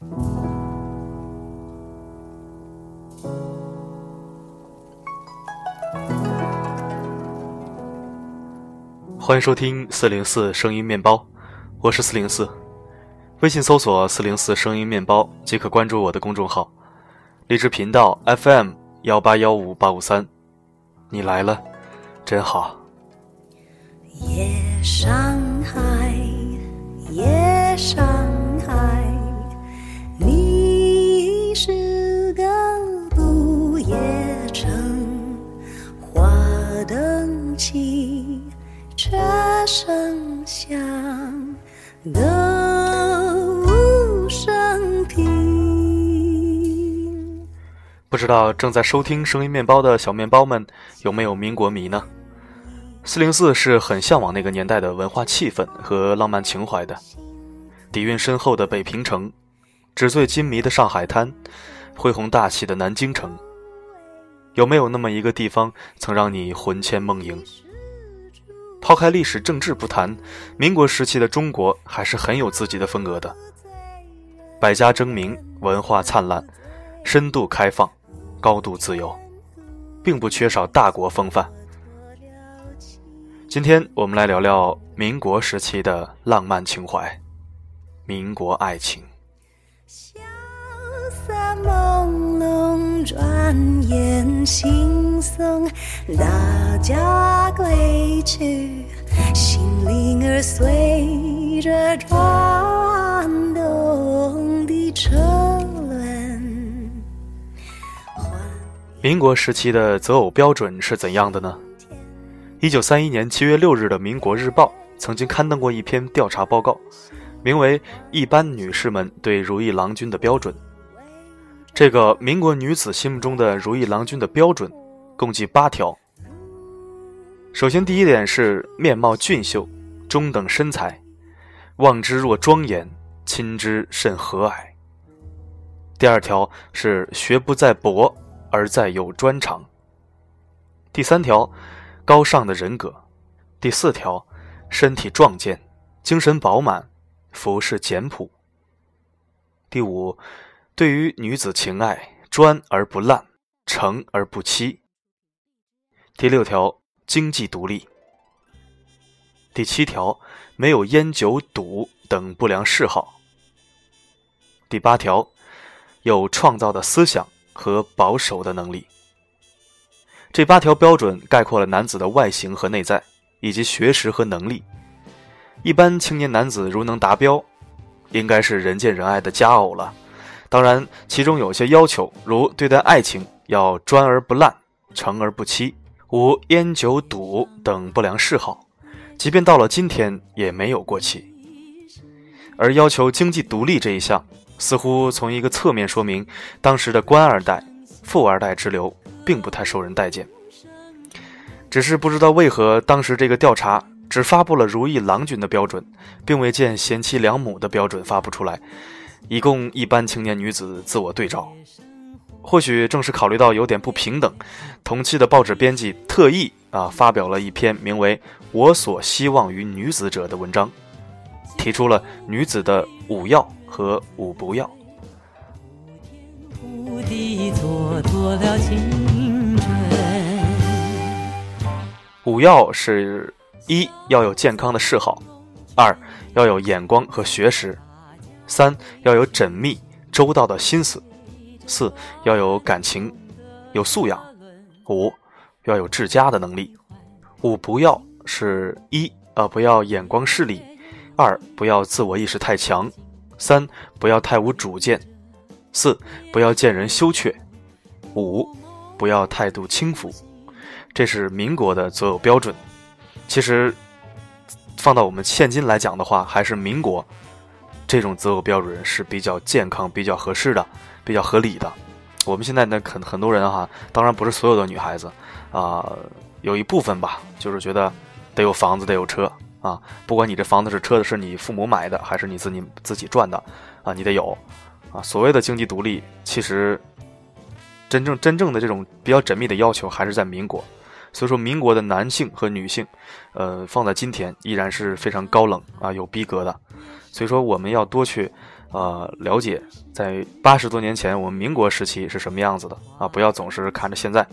欢迎收听四零四声音面包，我是四零四，微信搜索四零四声音面包即可关注我的公众号，荔枝频道 FM 幺八幺五八五三，你来了，真好。夜上车声响，歌舞升平。不知道正在收听声音面包的小面包们有没有民国迷呢？四零四是很向往那个年代的文化气氛和浪漫情怀的，底蕴深厚的北平城，纸醉金迷的上海滩，恢宏大气的南京城。有没有那么一个地方曾让你魂牵梦萦？抛开历史政治不谈，民国时期的中国还是很有自己的风格的，百家争鸣，文化灿烂，深度开放，高度自由，并不缺少大国风范。今天我们来聊聊民国时期的浪漫情怀，民国爱情。萧瑟朦胧，转眼惺忪，大家归去，心灵儿随着转动的车轮。民国时期的择偶标准是怎样的呢？一九三一年七月六日的《民国日报》曾经刊登过一篇调查报告，名为《一般女士们对如意郎君的标准》。这个民国女子心目中的如意郎君的标准，共计八条。首先，第一点是面貌俊秀，中等身材，望之若庄严，亲之甚和蔼。第二条是学不在博，而在有专长。第三条。高尚的人格，第四条，身体壮健，精神饱满，服饰简朴。第五，对于女子情爱，专而不滥，诚而不欺。第六条，经济独立。第七条，没有烟酒赌等不良嗜好。第八条，有创造的思想和保守的能力。这八条标准概括了男子的外形和内在，以及学识和能力。一般青年男子如能达标，应该是人见人爱的佳偶了。当然，其中有些要求，如对待爱情要专而不滥，诚而不欺，无烟酒赌等不良嗜好，即便到了今天也没有过期。而要求经济独立这一项，似乎从一个侧面说明当时的官二代、富二代之流。并不太受人待见，只是不知道为何当时这个调查只发布了如意郎君的标准，并未见贤妻良母的标准发布出来，以供一般青年女子自我对照。或许正是考虑到有点不平等，同期的报纸编辑特意啊发表了一篇名为《我所希望于女子者》的文章，提出了女子的五要和五不要。五要是：一要有健康的嗜好，二要有眼光和学识，三要有缜密周到的心思，四要有感情、有素养，五要有治家的能力。五不要是：一呃不要眼光势利，二不要自我意识太强，三不要太无主见，四不要见人羞怯，五不要态度轻浮。这是民国的择偶标准，其实放到我们现今来讲的话，还是民国这种择偶标准是比较健康、比较合适的、比较合理的。我们现在呢，很很多人哈，当然不是所有的女孩子啊，有一部分吧，就是觉得得有房子、得有车啊，不管你这房子是车子是你父母买的还是你自己自己赚的啊，你得有啊。所谓的经济独立，其实真正真正的这种比较缜密的要求，还是在民国。所以说，民国的男性和女性，呃，放在今天依然是非常高冷啊，有逼格的。所以说，我们要多去，呃，了解在八十多年前我们民国时期是什么样子的啊！不要总是看着现在，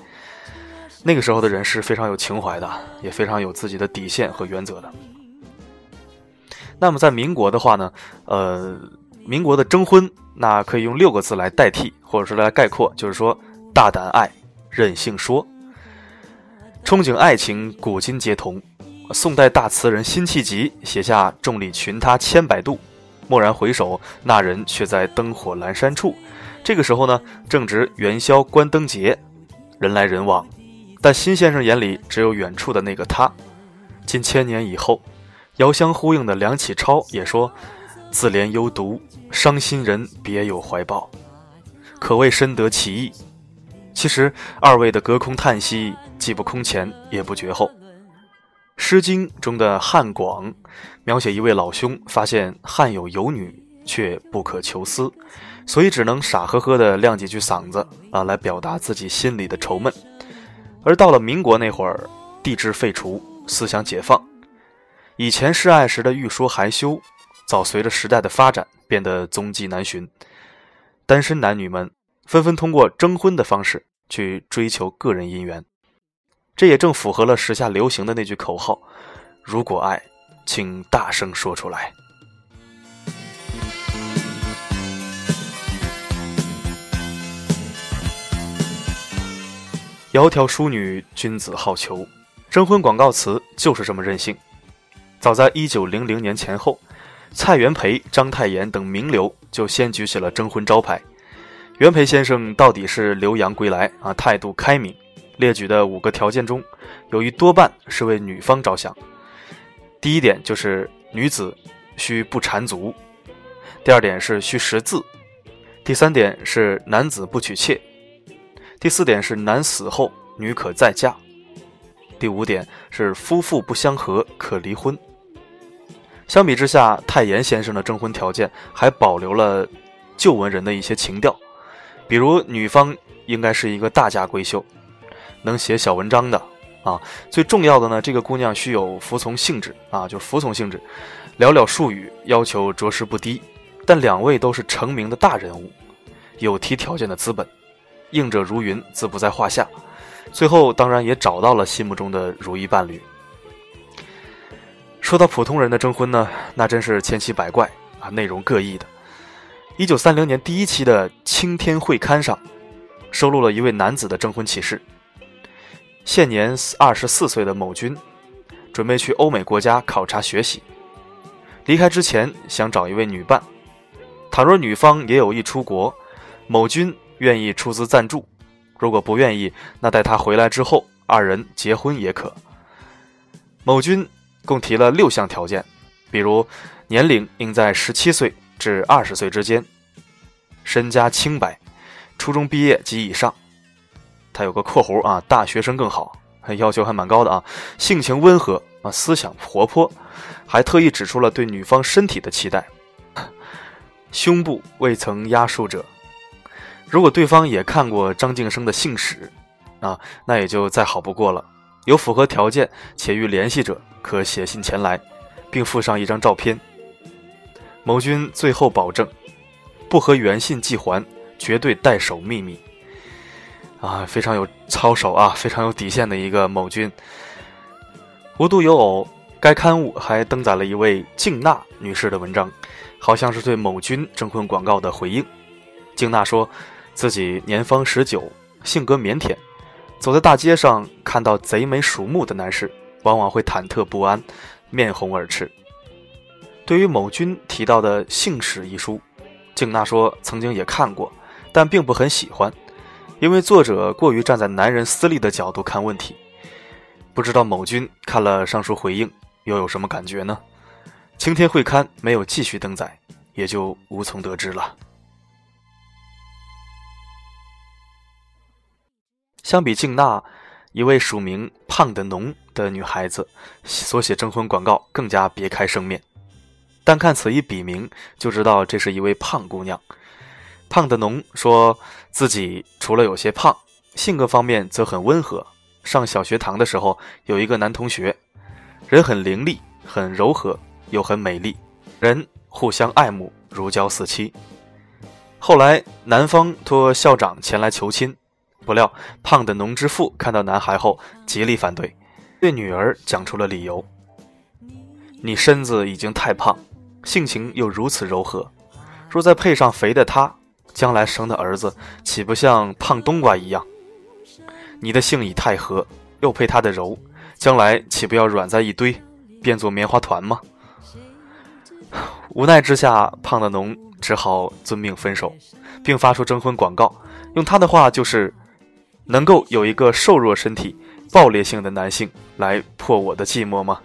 那个时候的人是非常有情怀的，也非常有自己的底线和原则的。那么在民国的话呢，呃，民国的征婚，那可以用六个字来代替，或者是来概括，就是说大胆爱，任性说，憧憬爱情，古今皆同。宋代大词人辛弃疾写下“众里寻他千百度，蓦然回首，那人却在灯火阑珊处。”这个时候呢，正值元宵关灯节，人来人往，但辛先生眼里只有远处的那个他。近千年以后，遥相呼应的梁启超也说：“自怜幽独，伤心人别有怀抱，可谓深得其意。”其实，二位的隔空叹息，既不空前，也不绝后。《诗经》中的《汉广》描写一位老兄发现汉有游女，却不可求思，所以只能傻呵呵地亮几句嗓子啊，来表达自己心里的愁闷。而到了民国那会儿，帝制废除，思想解放，以前示爱时的欲说还休，早随着时代的发展变得踪迹难寻。单身男女们纷纷通过征婚的方式去追求个人姻缘。这也正符合了时下流行的那句口号：“如果爱，请大声说出来。”窈窕淑女，君子好逑。征婚广告词就是这么任性。早在一九零零年前后，蔡元培、章太炎等名流就先举起了征婚招牌。元培先生到底是留洋归来啊，态度开明。列举的五个条件中，有一多半是为女方着想。第一点就是女子需不缠足；第二点是需识字；第三点是男子不娶妾；第四点是男死后女可再嫁；第五点是夫妇不相合可离婚。相比之下，太炎先生的征婚条件还保留了旧文人的一些情调，比如女方应该是一个大家闺秀。能写小文章的啊，最重要的呢，这个姑娘需有服从性质啊，就是服从性质，寥寥数语，要求着实不低。但两位都是成名的大人物，有提条件的资本，应者如云，自不在话下。最后当然也找到了心目中的如意伴侣。说到普通人的征婚呢，那真是千奇百怪啊，内容各异的。一九三零年第一期的《青天会刊》上，收录了一位男子的征婚启事。现年二十四岁的某君，准备去欧美国家考察学习。离开之前，想找一位女伴。倘若女方也有意出国，某君愿意出资赞助。如果不愿意，那待他回来之后，二人结婚也可。某君共提了六项条件，比如年龄应在十七岁至二十岁之间，身家清白，初中毕业及以上。他有个括弧啊，大学生更好，要求还蛮高的啊。性情温和啊，思想活泼，还特意指出了对女方身体的期待，胸部未曾压束者。如果对方也看过张晋生的信史啊，那也就再好不过了。有符合条件且欲联系者，可写信前来，并附上一张照片。某君最后保证，不和原信寄还，绝对代守秘密。啊，非常有操守啊，非常有底线的一个某君。无独有偶，该刊物还登载了一位静娜女士的文章，好像是对某君征婚广告的回应。静娜说，自己年方十九，性格腼腆，走在大街上看到贼眉鼠目的男士，往往会忐忑不安，面红耳赤。对于某君提到的《姓史》一书，静娜说曾经也看过，但并不很喜欢。因为作者过于站在男人私利的角度看问题，不知道某君看了上述回应又有什么感觉呢？青天会刊没有继续登载，也就无从得知了。相比静娜，一位署名“胖的浓”的女孩子所写征婚广告更加别开生面，单看此一笔名就知道这是一位胖姑娘。胖的农说自己除了有些胖，性格方面则很温和。上小学堂的时候，有一个男同学，人很伶俐，很柔和，又很美丽，人互相爱慕，如胶似漆。后来，男方托校长前来求亲，不料胖的农之父看到男孩后极力反对，对女儿讲出了理由：“你身子已经太胖，性情又如此柔和，若再配上肥的他，将来生的儿子岂不像胖冬瓜一样？你的性已太和，又配他的柔，将来岂不要软在一堆，变作棉花团吗？”无奈之下，胖的农。只好遵命分手，并发出征婚广告。用他的话就是：“能够有一个瘦弱身体、暴烈性的男性来破我的寂寞吗？”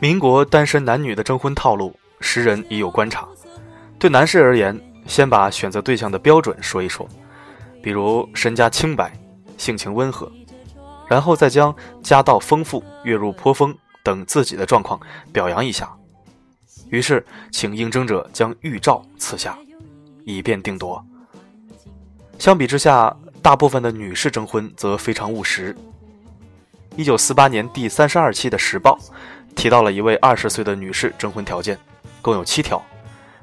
民国单身男女的征婚套路，时人已有观察。对男士而言，先把选择对象的标准说一说。比如身家清白，性情温和，然后再将家道丰富、月入颇丰等自己的状况表扬一下。于是，请应征者将预照赐下，以便定夺。相比之下，大部分的女士征婚则非常务实。一九四八年第三十二期的《时报》提到了一位二十岁的女士征婚条件，共有七条，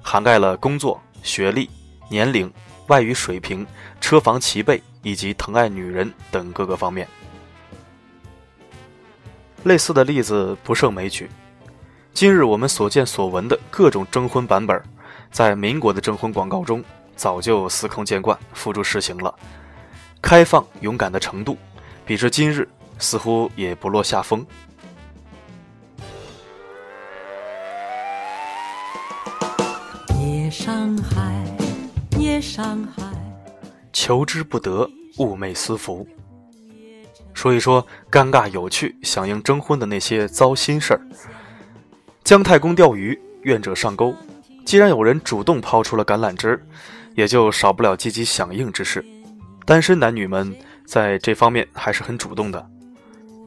涵盖了工作、学历、年龄。外语水平、车房齐备以及疼爱女人等各个方面。类似的例子不胜枚举。今日我们所见所闻的各种征婚版本，在民国的征婚广告中早就司空见惯、付诸实行了。开放勇敢的程度，比之今日似乎也不落下风。夜上海。夜上海，求之不得，寤寐思服。说一说尴尬有趣、响应征婚的那些糟心事儿。姜太公钓鱼，愿者上钩。既然有人主动抛出了橄榄枝，也就少不了积极响应之事。单身男女们在这方面还是很主动的，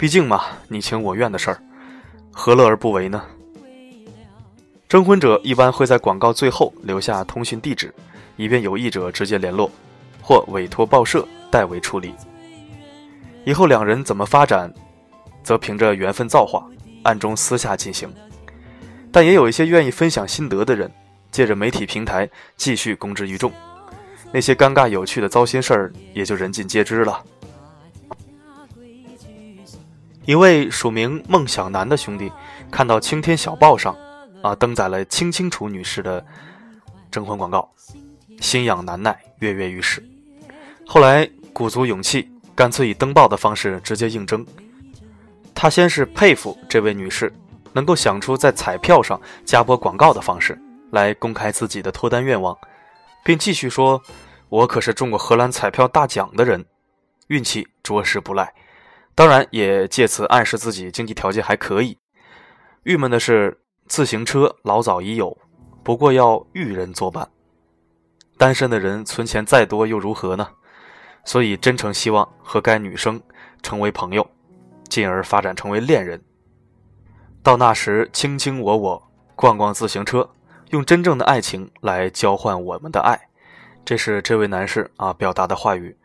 毕竟嘛，你情我愿的事儿，何乐而不为呢？征婚者一般会在广告最后留下通讯地址。以便有意者直接联络，或委托报社代为处理。以后两人怎么发展，则凭着缘分造化，暗中私下进行。但也有一些愿意分享心得的人，借着媒体平台继续公之于众。那些尴尬有趣的糟心事儿，也就人尽皆知了。一位署名孟小楠的兄弟，看到《青天小报》上啊登载了青青楚女士的征婚广告。心痒难耐，跃跃欲试。后来鼓足勇气，干脆以登报的方式直接应征。他先是佩服这位女士能够想出在彩票上加播广告的方式来公开自己的脱单愿望，并继续说：“我可是中过荷兰彩票大奖的人，运气着实不赖。”当然，也借此暗示自己经济条件还可以。郁闷的是，自行车老早已有，不过要遇人作伴。单身的人存钱再多又如何呢？所以真诚希望和该女生成为朋友，进而发展成为恋人。到那时，卿卿我我，逛逛自行车，用真正的爱情来交换我们的爱。这是这位男士啊表达的话语。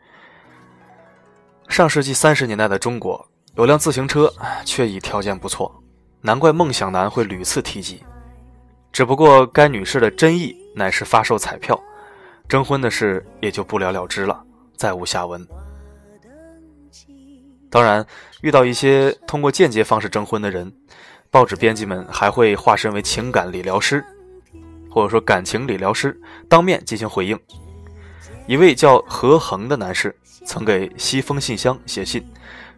上世纪三十年代的中国，有辆自行车却已条件不错，难怪梦想男会屡次提及。只不过该女士的真意乃是发售彩票。征婚的事也就不了了之了，再无下文。当然，遇到一些通过间接方式征婚的人，报纸编辑们还会化身为情感理疗师，或者说感情理疗师，当面进行回应。一位叫何恒的男士曾给西风信箱写信，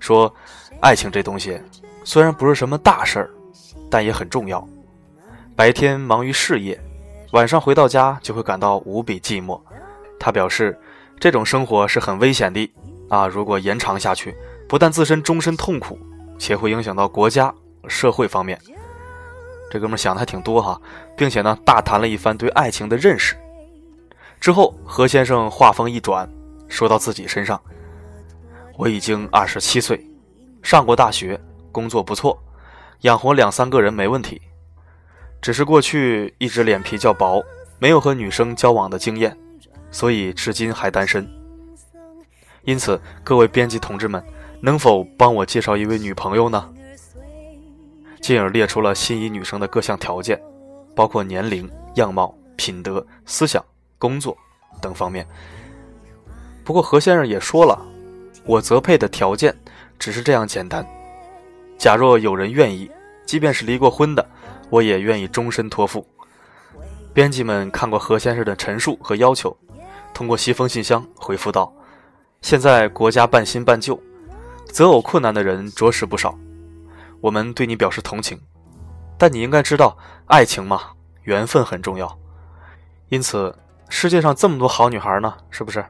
说：“爱情这东西虽然不是什么大事儿，但也很重要。白天忙于事业。”晚上回到家就会感到无比寂寞，他表示，这种生活是很危险的啊！如果延长下去，不但自身终身痛苦，且会影响到国家、社会方面。这哥们想的还挺多哈，并且呢，大谈了一番对爱情的认识。之后，何先生话锋一转，说到自己身上：“我已经二十七岁，上过大学，工作不错，养活两三个人没问题。”只是过去一直脸皮较薄，没有和女生交往的经验，所以至今还单身。因此，各位编辑同志们，能否帮我介绍一位女朋友呢？进而列出了心仪女生的各项条件，包括年龄、样貌、品德、思想、工作等方面。不过何先生也说了，我择配的条件只是这样简单。假若有人愿意，即便是离过婚的，我也愿意终身托付。编辑们看过何先生的陈述和要求，通过西风信箱回复道：“现在国家半新半旧，择偶困难的人着实不少。我们对你表示同情，但你应该知道，爱情嘛，缘分很重要。因此，世界上这么多好女孩呢，是不是？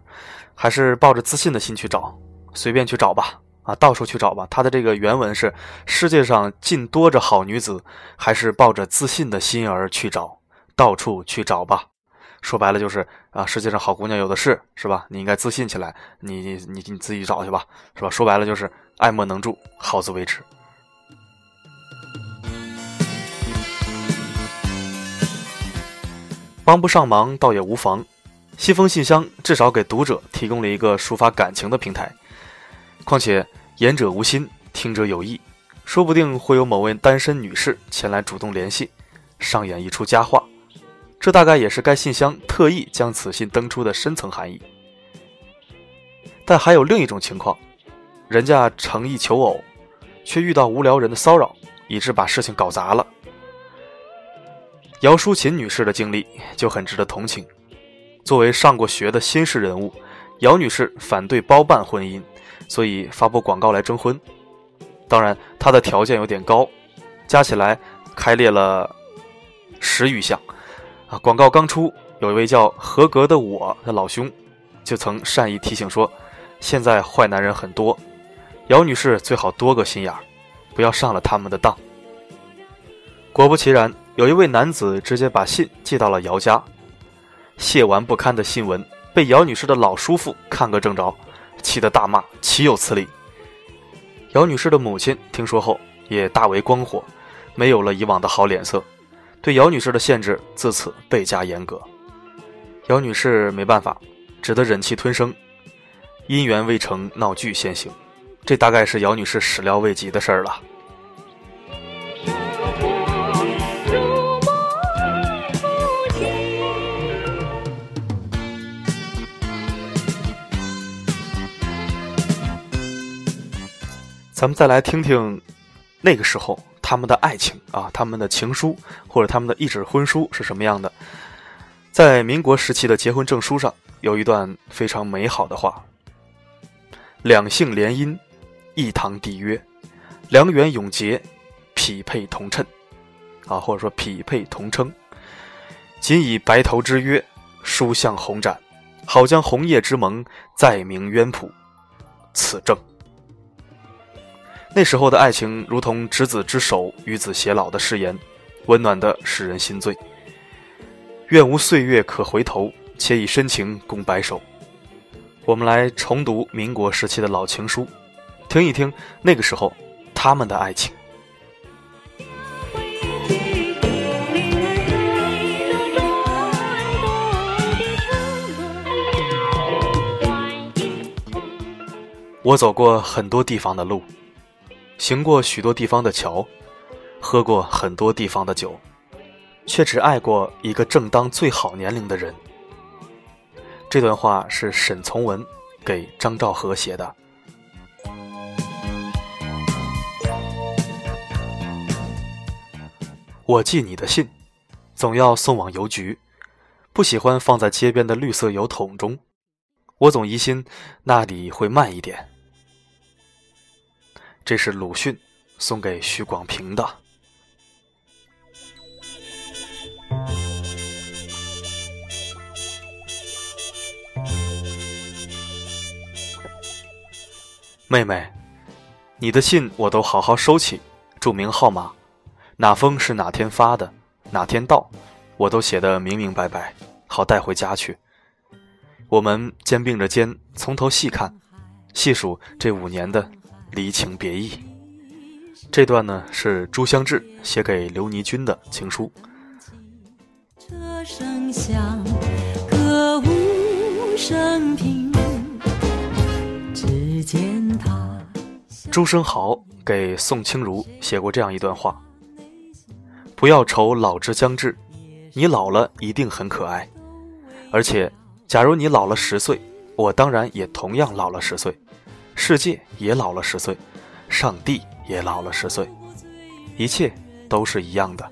还是抱着自信的心去找，随便去找吧，啊，到处去找吧。他的这个原文是：世界上尽多着好女子，还是抱着自信的心儿去找。”到处去找吧，说白了就是啊，世界上好姑娘有的是，是吧？你应该自信起来，你你你你自己找去吧，是吧？说白了就是爱莫能助，好自为之。帮不上忙倒也无妨，西风信箱至少给读者提供了一个抒发感情的平台。况且言者无心，听者有意，说不定会有某位单身女士前来主动联系，上演一出佳话。这大概也是该信箱特意将此信登出的深层含义。但还有另一种情况，人家诚意求偶，却遇到无聊人的骚扰，以致把事情搞砸了。姚淑琴女士的经历就很值得同情。作为上过学的新式人物，姚女士反对包办婚姻，所以发布广告来征婚。当然，她的条件有点高，加起来开列了十余项。啊！广告刚出，有一位叫合格的我的老兄，就曾善意提醒说：“现在坏男人很多，姚女士最好多个心眼儿，不要上了他们的当。”果不其然，有一位男子直接把信寄到了姚家，亵玩不堪的新闻被姚女士的老叔父看个正着，气得大骂：“岂有此理！”姚女士的母亲听说后也大为光火，没有了以往的好脸色。对姚女士的限制自此倍加严格，姚女士没办法，只得忍气吞声。姻缘未成，闹剧先行，这大概是姚女士始料未及的事儿了。咱们再来听听那个时候。他们的爱情啊，他们的情书或者他们的一纸婚书是什么样的？在民国时期的结婚证书上有一段非常美好的话：“两姓联姻，一堂缔约，良缘永结，匹配同称。”啊，或者说匹配同称。仅以白头之约，书向红展，好将红叶之盟再明渊谱。此证。那时候的爱情，如同执子之手，与子偕老的誓言，温暖的使人心醉。愿无岁月可回头，且以深情共白首。我们来重读民国时期的老情书，听一听那个时候他们的爱情。我走过很多地方的路。行过许多地方的桥，喝过很多地方的酒，却只爱过一个正当最好年龄的人。这段话是沈从文给张兆和写的。我寄你的信，总要送往邮局，不喜欢放在街边的绿色邮筒中，我总疑心那里会慢一点。这是鲁迅送给许广平的。妹妹，你的信我都好好收起，注明号码，哪封是哪天发的，哪天到，我都写得明明白白，好带回家去。我们肩并着肩，从头细看，细数这五年的。离情别意，这段呢是朱香志写给刘尼君的情书。车声响，歌舞升平，朱生豪给宋清如写过这样一段话：“不要愁老之将至，你老了一定很可爱。而且，假如你老了十岁，我当然也同样老了十岁，世界也老了十岁，上帝也老了十岁，一切都是一样的。”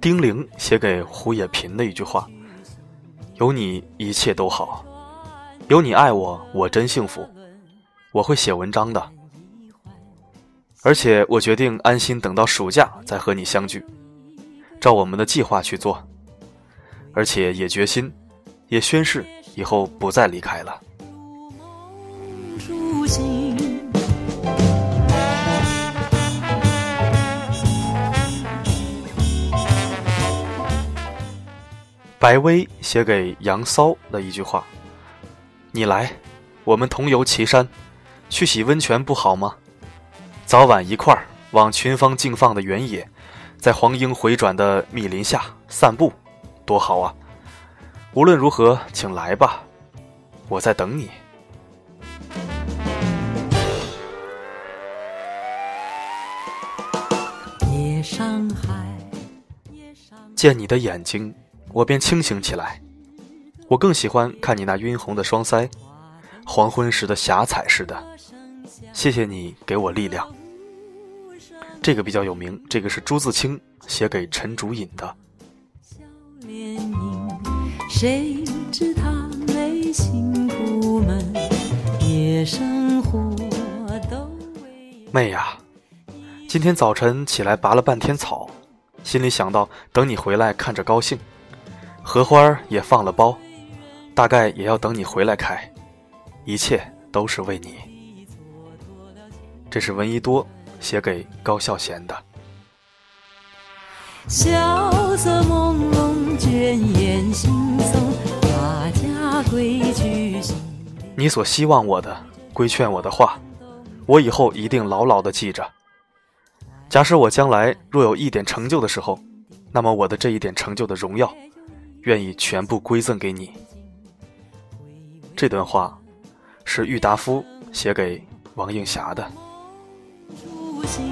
丁玲写给胡也频的一句话：“有你一切都好，有你爱我，我真幸福。我会写文章的，而且我决定安心等到暑假再和你相聚，照我们的计划去做，而且也决心，也宣誓以后不再离开了。”白薇写给杨骚的一句话：“你来，我们同游岐山，去洗温泉不好吗？早晚一块儿往群芳竞放的原野，在黄莺回转的密林下散步，多好啊！无论如何，请来吧，我在等你。夜上海见你的眼睛。”我便清醒起来，我更喜欢看你那晕红的双腮，黄昏时的霞彩似的。谢谢你给我力量。这个比较有名，这个是朱自清写给陈竹隐的。谁知他内心苦闷，夜生活都妹呀，今天早晨起来拔了半天草，心里想到等你回来看着高兴。荷花也放了苞，大概也要等你回来开，一切都是为你。这是闻一多写给高孝贤的。萧瑟朦胧，倦眼惺忪，大家规矩你所希望我的，规劝我的话，我以后一定牢牢的记着。假使我将来若有一点成就的时候，那么我的这一点成就的荣耀。愿意全部归赠给你。这段话是郁达夫写给王映霞的。行。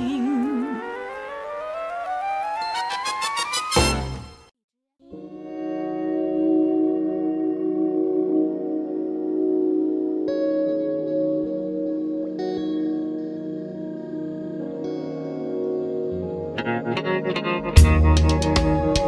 Thank you.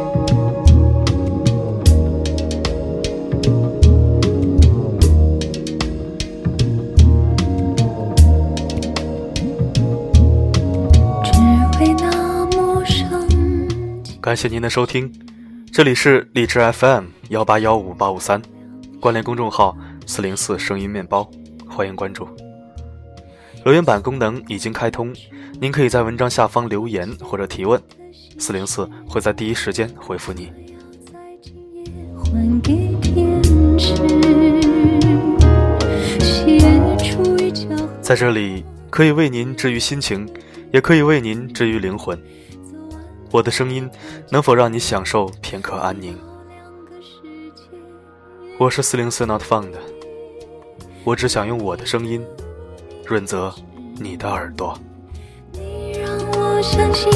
感谢您的收听，这里是荔枝 FM 幺八幺五八五三，关联公众号四零四声音面包，欢迎关注。留言板功能已经开通，您可以在文章下方留言或者提问，四零四会在第一时间回复你。在这里可以为您治愈心情，也可以为您治愈灵魂。我的声音能否让你享受片刻安宁？我是四零四 not found，我只想用我的声音润泽你的耳朵。相信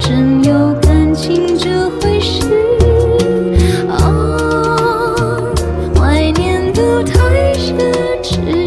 真有感情这回事。哦，怀念太奢侈。